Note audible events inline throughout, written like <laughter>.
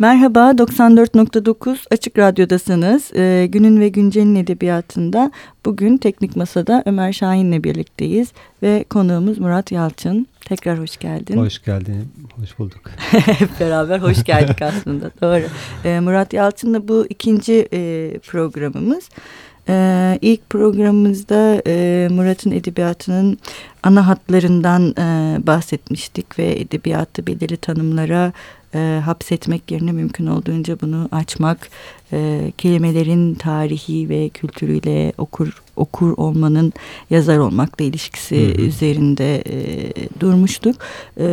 Merhaba, 94.9 Açık Radyo'dasınız. Ee, günün ve Güncel'in edebiyatında bugün Teknik Masa'da Ömer Şahin'le birlikteyiz. Ve konuğumuz Murat Yalçın. Tekrar hoş geldin. Hoş geldin, hoş bulduk. Hep <laughs> beraber hoş geldik aslında, <laughs> doğru. Ee, Murat Yalçın'la bu ikinci e, programımız. Ee, ilk programımızda e, Murat'ın edebiyatının ana hatlarından e, bahsetmiştik ve edebiyatı belirli tanımlara e, hapsetmek yerine mümkün olduğunca bunu açmak, e, kelimelerin tarihi ve kültürüyle okur okur olmanın yazar olmakla ilişkisi hı hı. üzerinde e, durmuştuk. E,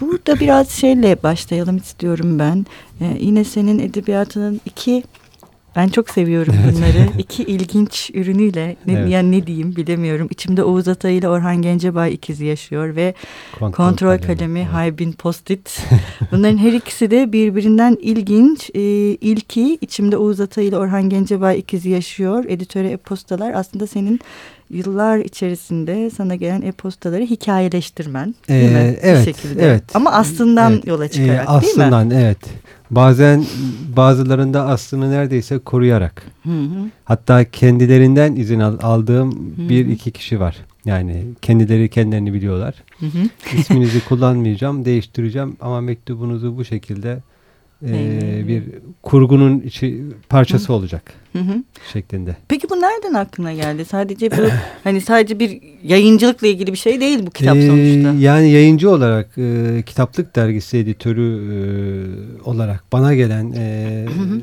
burada biraz şeyle başlayalım istiyorum ben. E, yine senin edebiyatının iki ben çok seviyorum evet. bunları. <laughs> İki ilginç ürünüyle ne, evet. yani ne diyeyim bilemiyorum. İçimde Oğuz Atay ile Orhan Gencebay ikizi yaşıyor ve kontrol, kontrol kalemi, kalemi evet. Haybin Postit. <laughs> Bunların her ikisi de birbirinden ilginç. Ee, ilki içimde Oğuz Atay ile Orhan Gencebay ikizi yaşıyor. Editöre e-postalar aslında senin yıllar içerisinde sana gelen e-postaları hikayeleştirmen değil ee, mi? Evet, Bir şekilde. evet. Ama aslından evet, yola çıkarak e, aslından, değil mi? Aslından evet. Bazen bazılarında aslını neredeyse koruyarak. Hı hı. Hatta kendilerinden izin aldığım hı hı. bir iki kişi var. Yani kendileri kendilerini biliyorlar. Hı hı. İsminizi <laughs> kullanmayacağım, değiştireceğim ama mektubunuzu bu şekilde e, bir kurgunun içi parçası Hı. olacak hı hı. şeklinde. Peki bu nereden aklına geldi? Sadece bu <clears throat> hani sadece bir yayıncılıkla ilgili bir şey değil bu kitap ee, sonuçta. Yani yayıncı olarak e, kitaplık dergisi editörü e, olarak bana gelen e, hı hı.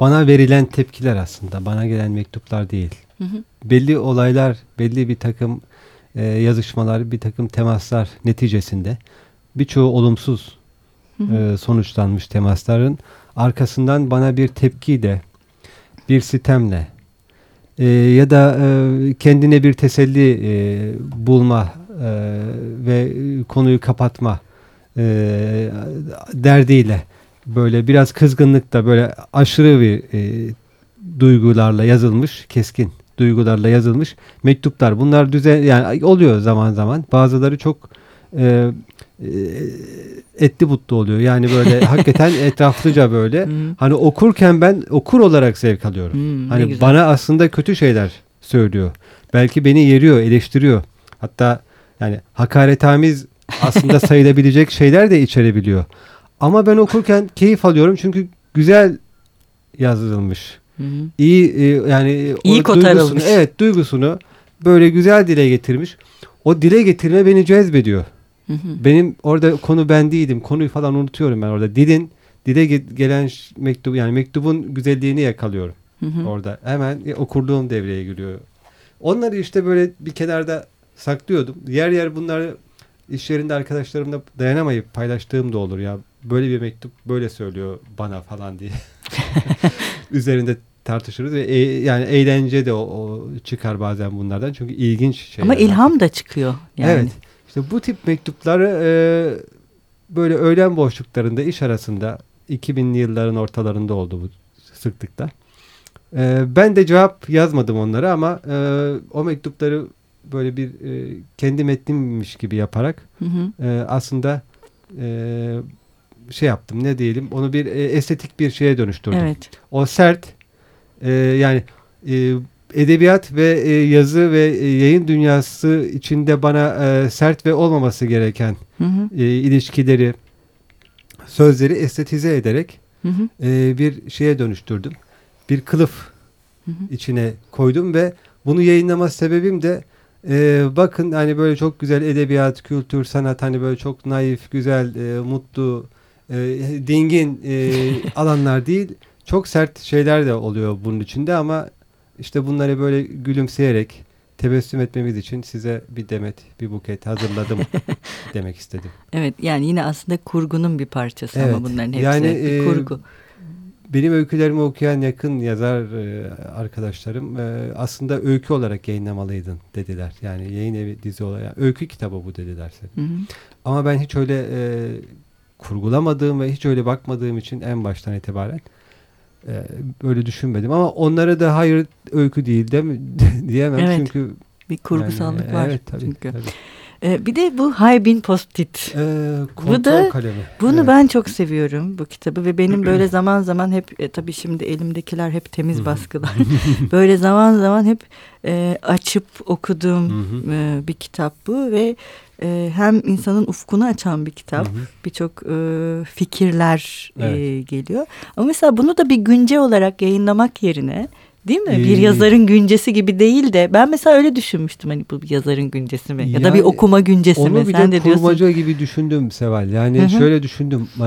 bana verilen tepkiler aslında bana gelen mektuplar değil. Hı hı. Belli olaylar, belli bir takım e, yazışmalar, bir takım temaslar neticesinde birçoğu olumsuz e, sonuçlanmış temasların arkasından bana bir tepki de bir sitemle e, ya da e, kendine bir teselli e, bulma e, ve konuyu kapatma e, derdiyle böyle biraz kızgınlıkta böyle aşırı bir e, duygularla yazılmış keskin duygularla yazılmış mektuplar. Bunlar düzen yani oluyor zaman zaman. Bazıları çok e, etli butlu oluyor. Yani böyle <laughs> hakikaten etraflıca böyle. hani okurken ben okur olarak zevk alıyorum. Hmm, hani bana aslında kötü şeyler söylüyor. Belki beni yeriyor, eleştiriyor. Hatta yani hakaretamiz aslında <laughs> sayılabilecek şeyler de içerebiliyor. Ama ben okurken keyif alıyorum çünkü güzel yazılmış. Hı hı. İyi e, yani iyi duygusunu, evet duygusunu böyle güzel dile getirmiş. O dile getirme beni cezbediyor. Benim orada konu ben değildim. Konuyu falan unutuyorum ben orada. Dilin dile gelen mektup yani mektubun güzelliğini yakalıyorum. Hı hı. Orada hemen e, okurluğum devreye giriyor. Onları işte böyle bir kenarda saklıyordum. Yer yer bunları iş yerinde arkadaşlarımla dayanamayıp paylaştığım da olur ya. Böyle bir mektup böyle söylüyor bana falan diye. <laughs> <laughs> Üzerinde tartışırız ve e, yani eğlence de o, o çıkar bazen bunlardan. Çünkü ilginç şeyler. Ama ilham da çıkıyor. Yani. Evet. İşte bu tip mektupları e, böyle öğlen boşluklarında iş arasında 2000'li yılların ortalarında oldu bu sıklıkla. E, ben de cevap yazmadım onlara ama e, o mektupları böyle bir e, kendi metnimmiş gibi yaparak hı hı. E, aslında e, şey yaptım ne diyelim onu bir e, estetik bir şeye dönüştürdüm. Evet. O sert e, yani e, edebiyat ve e, yazı ve e, yayın dünyası içinde bana e, sert ve olmaması gereken hı hı. E, ilişkileri, sözleri estetize ederek hı hı. E, bir şeye dönüştürdüm. Bir kılıf hı hı. içine koydum ve bunu yayınlama sebebim de e, bakın hani böyle çok güzel edebiyat, kültür, sanat hani böyle çok naif, güzel, e, mutlu, e, dingin e, <laughs> alanlar değil. Çok sert şeyler de oluyor bunun içinde ama işte bunları böyle gülümseyerek tebessüm etmemiz için size bir demet, bir buket hazırladım <laughs> demek istedim. Evet yani yine aslında kurgunun bir parçası evet, ama bunların hepsi yani, bir e, kurgu. Benim öykülerimi okuyan yakın yazar e, arkadaşlarım e, aslında öykü olarak yayınlamalıydın dediler. Yani yayın evi dizi olarak yani öykü kitabı bu dediler. Hı hı. Ama ben hiç öyle e, kurgulamadığım ve hiç öyle bakmadığım için en baştan itibaren e, böyle düşünmedim ama onlara da hayır öykü değil de <laughs> diyemem evet. çünkü bir kurgusallık yani, var evet, tabii, çünkü. Tabii. E, bir de bu Haybin Post-it. Ee, bu da kalemi. bunu evet. ben çok seviyorum bu kitabı ve benim <clears throat> böyle zaman zaman hep e, tabii şimdi elimdekiler hep temiz baskılar. <laughs> böyle zaman zaman hep e, açıp okuduğum e, bir kitap bu ve e, hem insanın ufkunu açan bir kitap. Birçok e, fikirler e, Evet. geliyor. Ama mesela bunu da bir günce olarak yayınlamak yerine Değil mi? Bir Ee, yazarın güncesi gibi değil de ben mesela öyle düşünmüştüm hani bu bir yazarın güncesi mi? Ya da bir okuma güncesi mi? Onu bir Sen de de diyorsun. kurmaca gibi düşündüm Seval. Yani Hı hı. şöyle düşündüm. eee,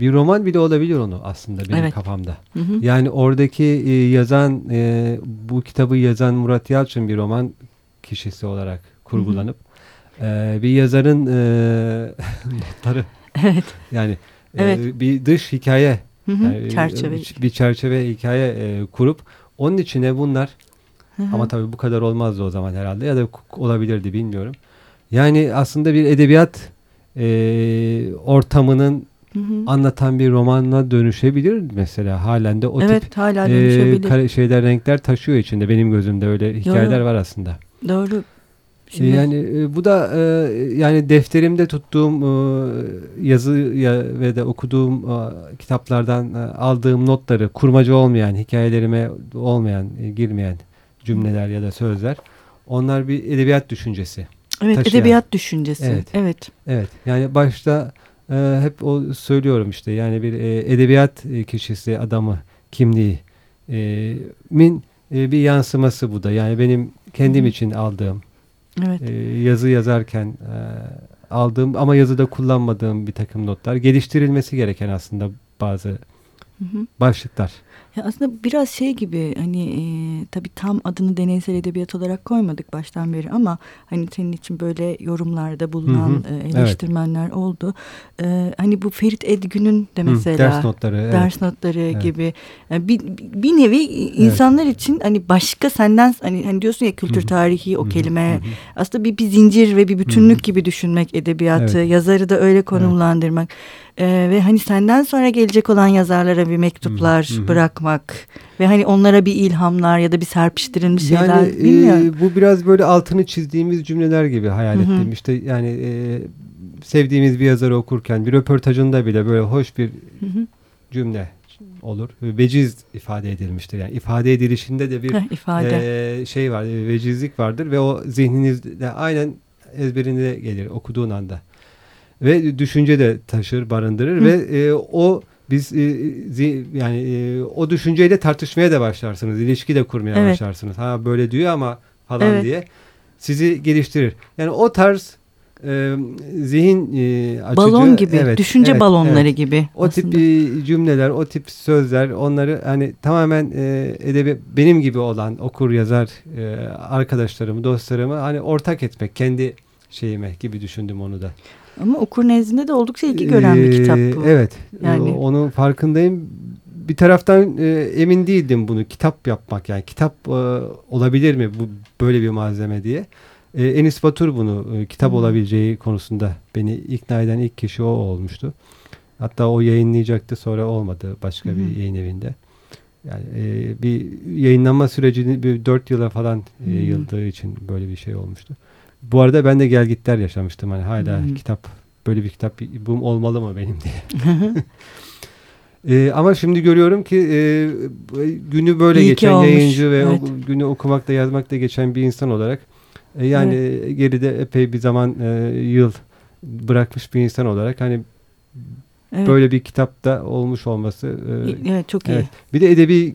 bir roman bile olabilir onu aslında benim Evet. kafamda. Hı hı. Yani oradaki e, yazan e, bu kitabı yazan Murat Yalçın bir roman kişisi olarak kurgulanıp e, bir yazarın e, <laughs> notları Evet. yani e, Evet. bir dış hikaye Hı hı. yani, Çerçeve. bir, bir çerçeve hikaye e, kurup onun içine bunlar Hı hı. ama tabii bu kadar olmazdı o zaman herhalde ya da olabilirdi bilmiyorum. Yani aslında bir edebiyat e, ortamının Hı hı. anlatan bir romanla dönüşebilir mesela halen de o tip evet hala e, şeyler renkler taşıyor içinde benim gözümde öyle hikayeler var aslında. Doğru. Şimdi, Yani e, bu da e, yani defterimde tuttuğum e, yazı ya, ve de okuduğum e, kitaplardan e, aldığım notları kurmaca olmayan hikayelerime olmayan e, girmeyen cümleler ya da sözler onlar bir edebiyat düşüncesi. evet taşıyan. edebiyat düşüncesi. Evet. Evet. Evet yani başta e, hep o söylüyorum işte yani bir e, edebiyat kişisi adamı kimliği e, min e, bir yansıması bu da yani benim kendim için aldığım Evet. e, yazı yazarken e, aldığım ama yazıda kullanmadığım bir takım notlar geliştirilmesi gereken aslında bazı Hı hı. başlıklar. Ya aslında biraz şey gibi hani e, tabii tam adını deneysel edebiyat olarak koymadık baştan beri ama hani senin için böyle yorumlarda bulunan Hı hı. e, eleştirmenler oldu. E, hani bu Ferit Edgün'ün de Hı, mesela ders notları. evet. ders notları Evet. gibi yani bir, bir nevi insanlar için hani başka senden hani, hani diyorsun ya kültür Hı hı. tarihi o Hı hı, kelime hı hı. aslında bir, bir zincir ve bir bütünlük Hı hı. gibi düşünmek edebiyatı Evet. yazarı da öyle konumlandırmak Ee, ve hani senden sonra gelecek olan yazarlara bir mektuplar Hı hı. Bırakmak ve hani onlara bir ilhamlar ya da bir serpiştirilmiş şeyler Yani e, bilmiyorum. bu biraz böyle altını çizdiğimiz cümleler gibi hayal Hı hı. ettim. İşte yani e, sevdiğimiz bir yazarı okurken bir röportajında bile böyle hoş bir Hı hı. cümle olur. Veciz ifade edilmiştir. Yani ifade edilişinde de bir Heh, ifade. e, şey var, e, vecizlik vardır ve o zihninizde aynen ezberinde gelir okuduğun anda. Ve düşünce de taşır, barındırır Hı. ve e, o biz e, zi- yani e, o düşünceyle tartışmaya da başlarsınız, ilişki de kurmaya Evet. başlarsınız. Ha böyle diyor ama falan Evet. diye sizi geliştirir. Yani o tarz e, zihin e, açıcı Balon gibi, evet, düşünce evet, balonları evet. gibi. O aslında. tip e, cümleler, o tip sözler onları hani tamamen e, edebi benim gibi olan okur yazar e, arkadaşlarımı, dostlarımı hani ortak etmek kendi şeyime gibi düşündüm onu da. Ama okur nezdinde de oldukça ilgi gören bir kitap Ee, bu. Evet. Yani- Onun farkındayım. Bir taraftan e, emin değildim bunu kitap yapmak yani kitap e, olabilir mi bu böyle bir malzeme diye. E, Enis Batur bunu e, kitap olabileceği konusunda beni ikna eden ilk kişi o olmuştu. Hatta o yayınlayacaktı sonra olmadı başka Hı. bir yayın evinde. Yani e, bir yayınlanma sürecini bir dört yıla falan Hı. yayıldığı için böyle bir şey olmuştu. Bu arada ben de gelgitler yaşamıştım hani hala Hı. kitap böyle bir kitap bu olmalı mı benim diye. <laughs> Ee, ama şimdi görüyorum ki e, günü böyle İyi geçen yayıncı ve evet. o günü okumakla yazmakla geçen bir insan olarak e, yani geride epey bir zaman e, yıl bırakmış bir insan olarak hani evet. böyle bir kitapta olmuş olması e, evet çok iyi. evet. bir de edebi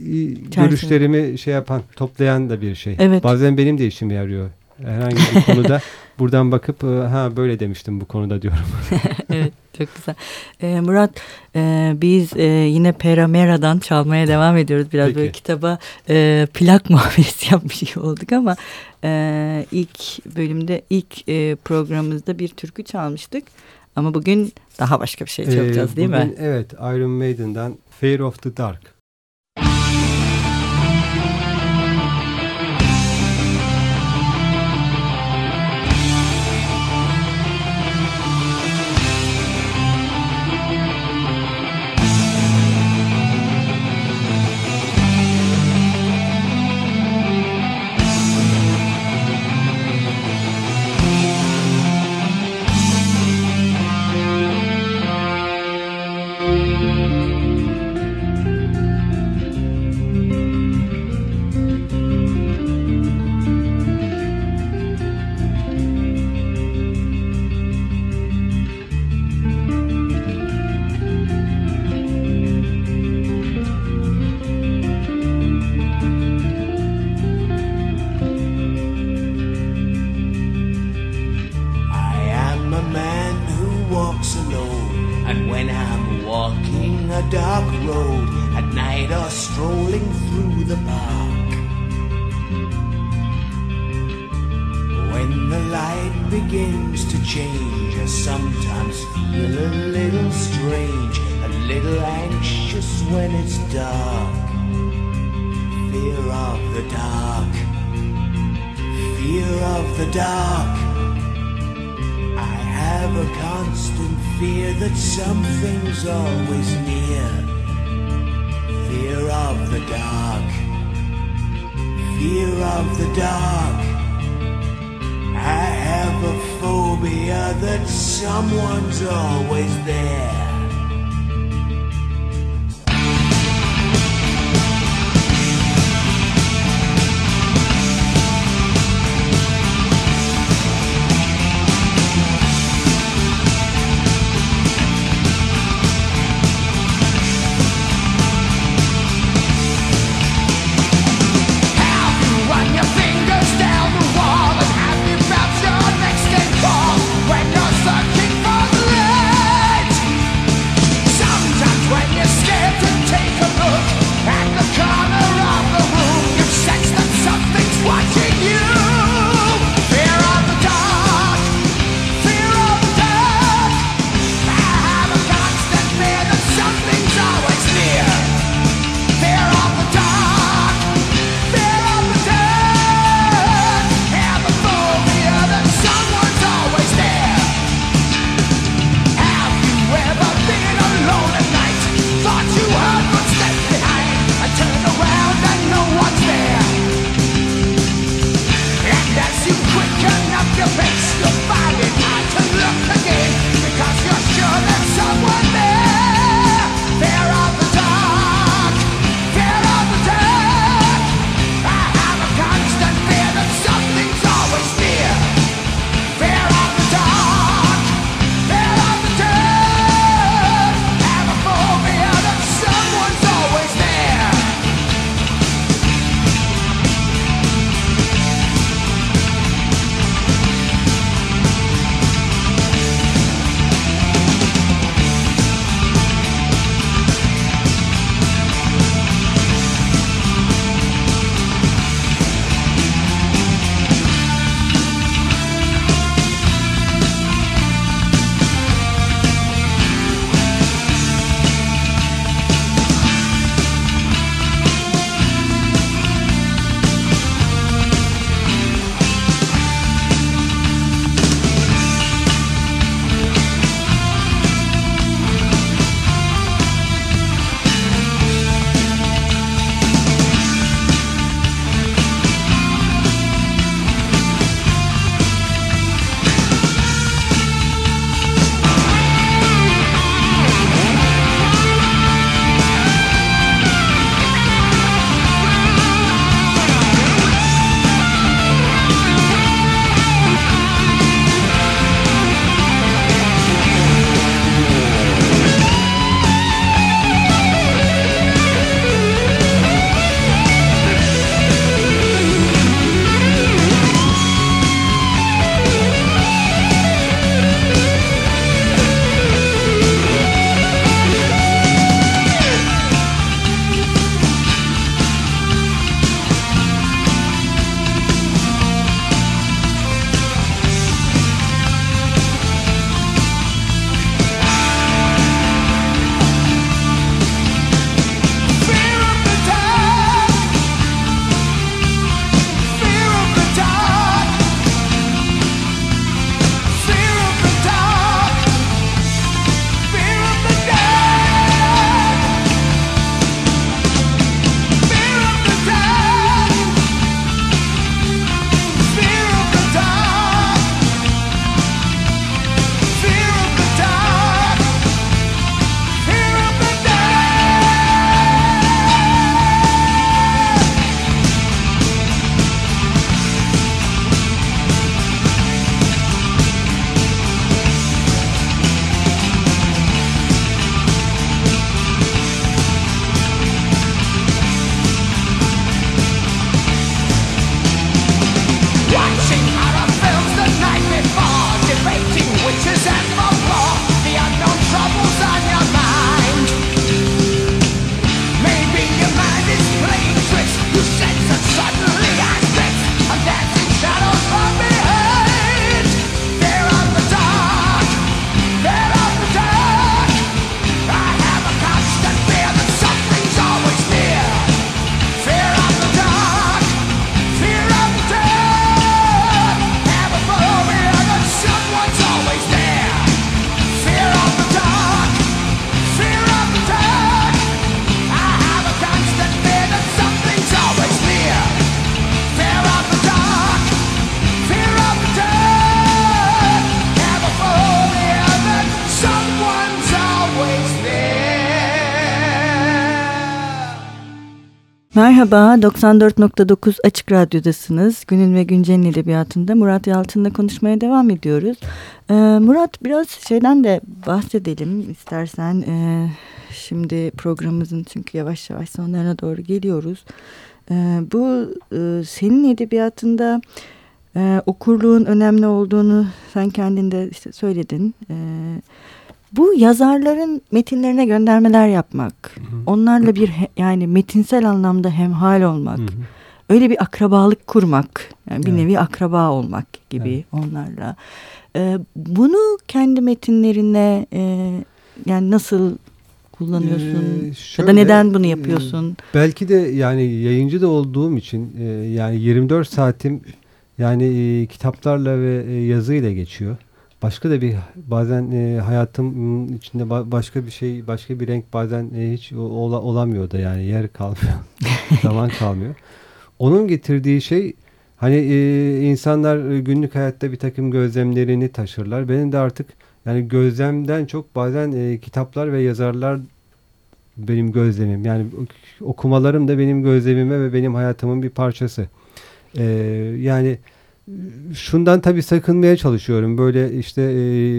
e, Çerçeve. görüşlerimi şey yapan toplayan da bir şey. Evet. Bazen benim de işime yarıyor. Herhangi bir konuda <laughs> buradan bakıp e, ha böyle demiştim bu konuda <laughs> diyorum. <laughs> evet çok güzel. Ee, Murat e, biz e, yine Peramera'dan çalmaya devam ediyoruz. Biraz Peki. böyle kitaba e, plak muhabbeti yapmış gibi olduk ama e, ilk bölümde ilk e, programımızda bir türkü çalmıştık. Ama bugün daha başka bir şey çalacağız Ee, değil mi? Evet Iron Maiden'dan Fear of the Dark. A dark road at night or strolling through the park. When the light begins to change, I sometimes feel a little strange, a little anxious when it's dark. Fear of the dark, fear of the dark. I have a constant fear that something's always near. Fear of the dark, fear of the dark. I have a phobia that someone's always there. Merhaba, 94.9 Açık Radyo'dasınız. Günün ve Güncel'in edebiyatında Murat Yalçın'la konuşmaya devam ediyoruz. Ee, Murat biraz şeyden de bahsedelim istersen. Ee, şimdi programımızın çünkü yavaş yavaş sonlarına doğru geliyoruz. Ee, bu e, senin edebiyatında e, okurluğun önemli olduğunu sen kendinde işte söyledin. Ee, bu yazarların metinlerine göndermeler yapmak, onlarla bir he- yani metinsel anlamda hemhal olmak, Hı hı. öyle bir akrabalık kurmak, yani bir Evet. nevi akraba olmak gibi onlarla. Ee, bunu kendi metinlerine e, yani nasıl kullanıyorsun Ee, ya da şöyle, neden bunu e, yapıyorsun? Belki de yani yayıncı da olduğum için e, yani 24 saatim yani e, kitaplarla ve e, yazıyla geçiyor. Başka da bir bazen e, hayatım içinde ba- başka bir şey, başka bir renk bazen e, hiç ola- olamıyor da yani yer kalmıyor, <laughs> zaman kalmıyor. Onun getirdiği şey hani e, insanlar e, günlük hayatta bir takım gözlemlerini taşırlar. Benim de artık yani gözlemden çok bazen e, kitaplar ve yazarlar benim gözlemim. Yani ok- okumalarım da benim gözlemime ve benim hayatımın bir parçası. Ee, yani e, şundan tabii sakınmaya çalışıyorum. Böyle işte e,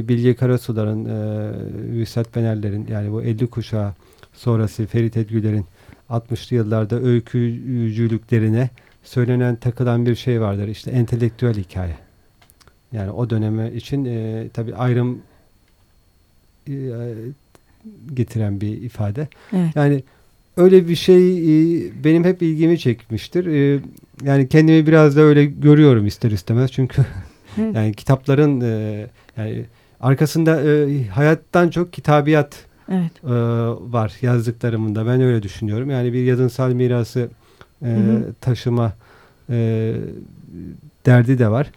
Bilge Karasular'ın, e, Vüsat Fenerler'in yani bu 50 kuşağı sonrası Ferit Edgüler'in 60'lı yıllarda öykücülüklerine söylenen takılan bir şey vardır. İşte entelektüel hikaye. Yani o döneme için e, tabii ayrım e, getiren bir ifade. Evet. Yani öyle bir şey e, benim hep ilgimi çekmiştir. E, Yani kendimi biraz da öyle görüyorum ister istemez. Çünkü <laughs> yani kitapların e, yani arkasında e, hayattan çok kitabiyat Evet. e, var yazdıklarımın da. Ben öyle düşünüyorum. Yani bir yazınsal mirası e, Hı hı. taşıma e, derdi de var.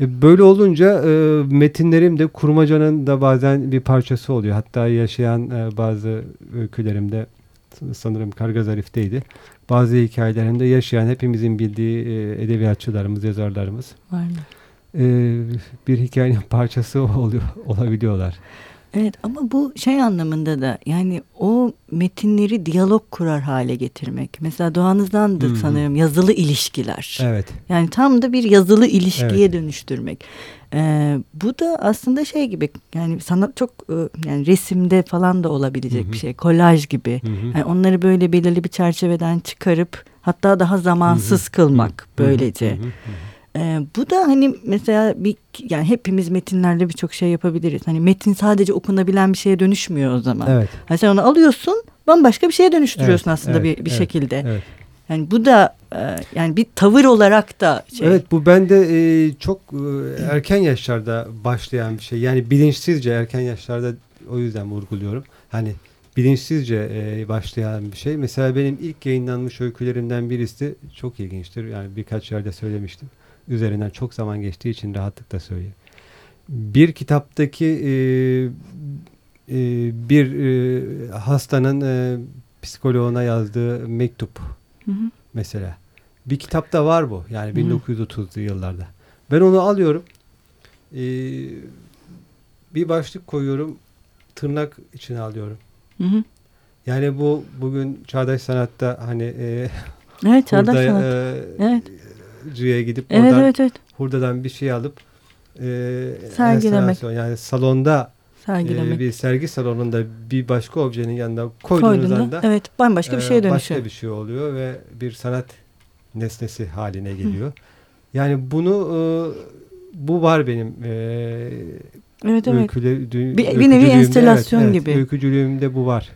E, Böyle olunca e, metinlerim de kurmacanın da bazen bir parçası oluyor. Hatta yaşayan e, bazı öykülerimde sanırım Karga Zarif'teydi. Bazı hikayelerimde yaşayan hepimizin bildiği e, edebiyatçılarımız, yazarlarımız Var mı? e, bir hikayenin <laughs> parçası oluyor olabiliyorlar. Evet ama bu şey anlamında da yani o metinleri diyalog kurar hale getirmek. Mesela doğanızdan da Hı hı. sanırım yazılı ilişkiler. Evet. Yani tam da bir yazılı ilişkiye Evet. dönüştürmek. Ee, bu da aslında şey gibi yani sanat çok e, yani resimde falan da olabilecek Hı hı. bir şey. Kolaj gibi. Hı hı. Yani onları böyle belirli bir çerçeveden çıkarıp hatta daha zamansız kılmak Hı hı. böylece. Hı hı. Hı hı. Ee, bu da hani mesela bir yani hepimiz metinlerle birçok şey yapabiliriz. Hani metin sadece okunabilen bir şeye dönüşmüyor o zaman. Evet. Hani sen onu alıyorsun bambaşka bir şeye dönüştürüyorsun Evet, aslında evet, bir, bir evet, şekilde. Evet. Yani bu da e, yani bir tavır olarak da şey. Evet bu bende e, çok e, erken yaşlarda başlayan bir şey. Yani bilinçsizce erken yaşlarda o yüzden vurguluyorum. Hani bilinçsizce e, başlayan bir şey. Mesela benim ilk yayınlanmış öykülerimden birisi çok ilginçtir. Yani birkaç yerde söylemiştim. Üzerinden çok zaman geçtiği için rahatlıkla söyleyeyim. Bir kitaptaki e, e, bir e, hastanın e, psikoloğuna yazdığı mektup Hı hı. mesela. Bir kitapta var bu. Yani Hı. 1930'lu yıllarda. Ben onu alıyorum. Ee, bir başlık koyuyorum. Tırnak içine alıyorum. Hı hı. Yani bu bugün çağdaş sanatta hani e, Evet çağdaş hurda, sanat. e, Evet. cüye gidip Evet oradan evet evet. hurdadan bir şey alıp e, Sergilemek. yani salonda Sergilemek. e, bir sergi salonunda bir başka objenin yanında koyduğunuz Koyduğunda anda evet bambaşka bir e, şeye dönüşüyor. Başka bir şey oluyor ve bir sanat nesnesi haline geliyor. Yani bunu e, bu var benim e, Evet evet. öyküle, dü- Bir- bir nevi enstalasyon evet, gibi. Evet, öykücülüğümde bu var.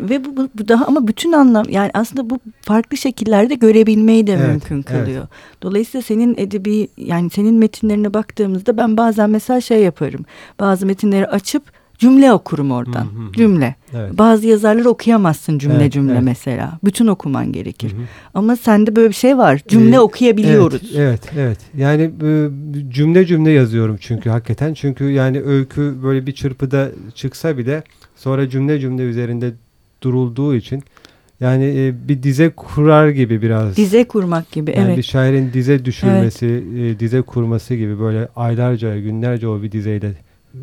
Ve bu, bu, daha ama bütün anlam yani aslında bu farklı şekillerde görebilmeyi de Evet, mümkün evet. kılıyor. Dolayısıyla senin edebi yani senin metinlerine baktığımızda ben bazen mesela şey yaparım. Bazı metinleri açıp cümle okurum oradan. Hı hı hı. Cümle. Evet. Bazı yazarları okuyamazsın cümle Evet, cümle evet. mesela. Bütün okuman gerekir. Hı hı. Ama sende böyle bir şey var. Cümle Ee, okuyabiliyoruz. Evet, evet, evet. Yani e, cümle cümle yazıyorum çünkü hakikaten. Çünkü yani öykü böyle bir çırpıda çıksa bile sonra cümle cümle üzerinde durulduğu için yani e, bir dize kurar gibi biraz. Dize kurmak gibi. Yani evet. bir şairin dize düşürmesi, e, dize kurması gibi böyle aylarca, günlerce o bir dizeyle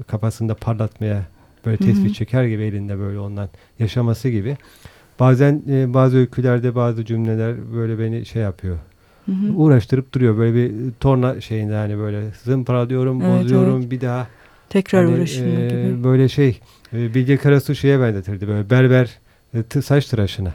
kafasında parlatmaya böyle tespih çeker gibi elinde böyle ondan yaşaması gibi. Bazen e, bazı öykülerde bazı cümleler böyle beni şey yapıyor. Hı hı. Uğraştırıp duruyor. Böyle bir torna şeyinde hani böyle zımparalıyorum, Evet, bozuyorum bir daha. Tekrar Hani, uğraşılma e, gibi. Böyle şey e, Bilge Karasu şeye benzetirdi böyle berber e, saç tıraşına.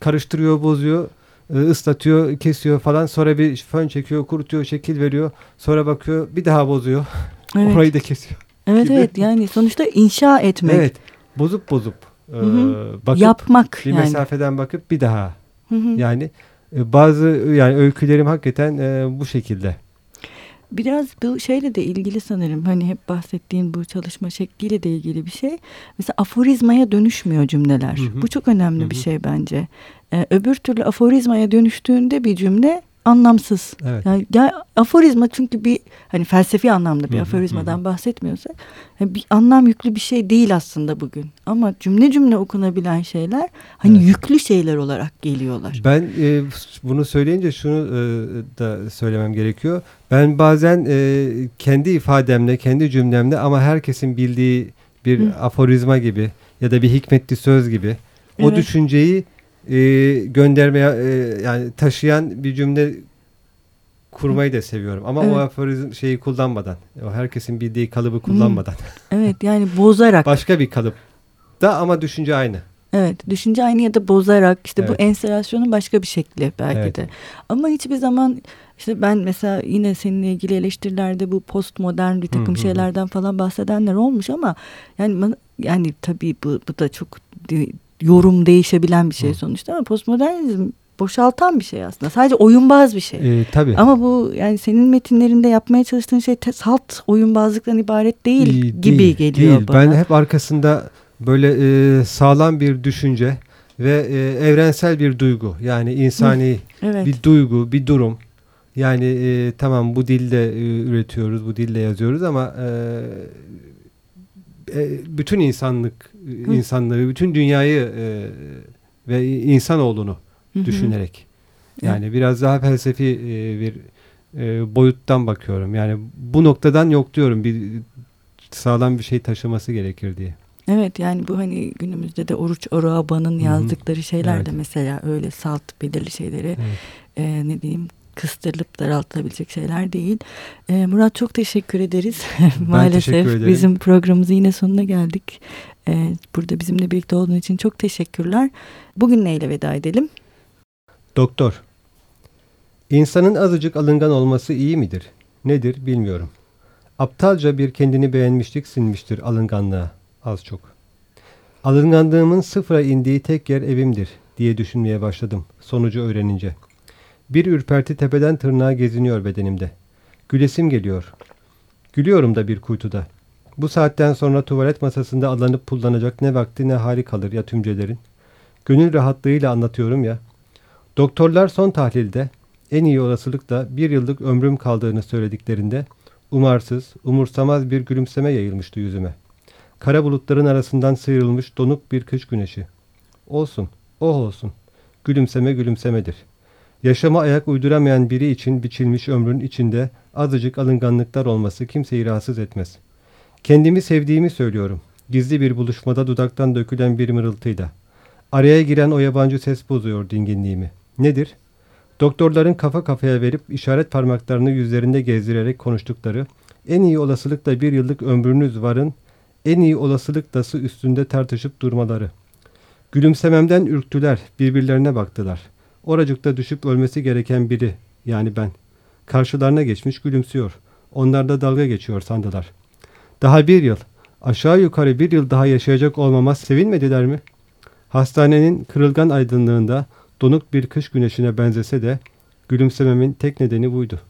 Karıştırıyor, bozuyor, e, ıslatıyor, kesiyor falan. Sonra bir fön çekiyor, kurutuyor, şekil veriyor. Sonra bakıyor, bir daha bozuyor. <laughs> Evet. Orayı da kesiyor. Evet gibi. evet yani sonuçta inşa etmek, Evet. Bozup bozup e, hı. bakıp yapmak bir yani. mesafeden bakıp bir daha. Hı hı. Yani e, bazı yani öykülerim hakikaten e, bu şekilde. Biraz bu şeyle de ilgili sanırım hani hep bahsettiğin bu çalışma şekliyle de ilgili bir şey. Mesela aforizmaya dönüşmüyor cümleler. Hı hı. Bu çok önemli Hı bir hı. şey bence. Ee, öbür türlü aforizmaya dönüştüğünde bir cümle anlamsız. Evet. Yani ya aforizma çünkü bir hani felsefi anlamda bir Hı aforizmadan hı bahsetmiyorsak yani bir anlam yüklü bir şey değil aslında bugün. Ama cümle cümle okunabilen şeyler hani Evet. yüklü şeyler olarak geliyorlar. Ben e, bunu söyleyince şunu e, da söylemem gerekiyor. Ben bazen e, kendi ifademle, kendi cümlemle ama herkesin bildiği bir Hı. aforizma gibi ya da bir hikmetli söz gibi o Evet. düşünceyi e, göndermeye e, yani taşıyan bir cümle kurmayı da seviyorum. Ama o Evet. aforizm şeyi kullanmadan, o herkesin bildiği kalıbı kullanmadan. <laughs> Evet yani bozarak. Başka bir kalıp da ama düşünce aynı. Evet, düşünce aynı ya da bozarak işte bu Evet. enstalasyonun başka bir şekli belki Evet. de. Ama hiçbir zaman işte ben mesela yine seninle ilgili eleştirilerde bu postmodern bir takım Hı hı şeylerden falan bahsedenler olmuş ama yani yani tabii bu, bu da çok yorum değişebilen bir şey Hı. sonuçta ama postmodernizm boşaltan bir şey aslında. Sadece oyunbaz bir şey. E, tabii. Ama bu yani senin metinlerinde yapmaya çalıştığın şey salt oyunbazlıktan ibaret değil İyi, gibi değil, geliyor değil. bana. Ben hep arkasında böyle e, sağlam bir düşünce ve e, evrensel bir duygu yani insani evet. bir duygu, bir durum. Yani e, tamam bu dilde e, üretiyoruz, bu dilde yazıyoruz ama e, e, bütün insanlık, Hı. insanlığı, bütün dünyayı e, ve insanoğlunu Hı hı. düşünerek. Yani biraz daha felsefi e, bir e, boyuttan bakıyorum. Yani bu noktadan yok diyorum bir sağlam bir şey taşıması gerekir diye. Evet yani bu hani günümüzde de Oruç Oraba'nın Hı hı. yazdıkları şeyler de Evet. mesela öyle salt belirli şeyleri Evet. e, ne diyeyim kıstırılıp daraltılabilecek şeyler değil. E, Murat çok teşekkür ederiz. <laughs> Maalesef teşekkür ederim. bizim programımızın yine sonuna geldik. E, burada bizimle birlikte olduğun için çok teşekkürler. Bugün neyle veda edelim? Doktor. İnsanın azıcık alıngan olması iyi midir? Nedir bilmiyorum. Aptalca bir kendini beğenmişlik sinmiştir alınganlığa az çok. Alınganlığımın sıfıra indiği tek yer evimdir diye düşünmeye başladım sonucu öğrenince. Bir ürperti tepeden tırnağa geziniyor bedenimde. Gülesim geliyor. Gülüyorum da bir kuytuda. Bu saatten sonra tuvalet masasında alınıp pullanacak ne vakti ne hali kalır ya tümcelerin. Gönül rahatlığıyla anlatıyorum ya. Doktorlar son tahlilde en iyi olasılıkla bir yıllık ömrüm kaldığını söylediklerinde umarsız, umursamaz bir gülümseme yayılmıştı yüzüme. Kara bulutların arasından sıyrılmış donuk bir kış güneşi. Olsun, oh olsun. Gülümseme gülümsemedir. Yaşama ayak uyduramayan biri için biçilmiş ömrün içinde azıcık alınganlıklar olması kimseyi rahatsız etmez. Kendimi sevdiğimi söylüyorum. Gizli bir buluşmada dudaktan dökülen bir mırıltıyla. Araya giren o yabancı ses bozuyor dinginliğimi. Nedir? Doktorların kafa kafaya verip işaret parmaklarını yüzlerinde gezdirerek konuştukları, en iyi olasılıkla bir yıllık ömrünüz varın, en iyi olasılıklası üstünde tartışıp durmaları. Gülümsememden ürktüler, birbirlerine baktılar. Oracıkta düşüp ölmesi gereken biri, yani ben. Karşılarına geçmiş gülümsüyor. Onlar da dalga geçiyor sandılar. Daha bir yıl, aşağı yukarı bir yıl daha yaşayacak olmama sevinmediler mi? Hastanenin kırılgan aydınlığında donuk bir kış güneşine benzese de gülümsememin tek nedeni buydu.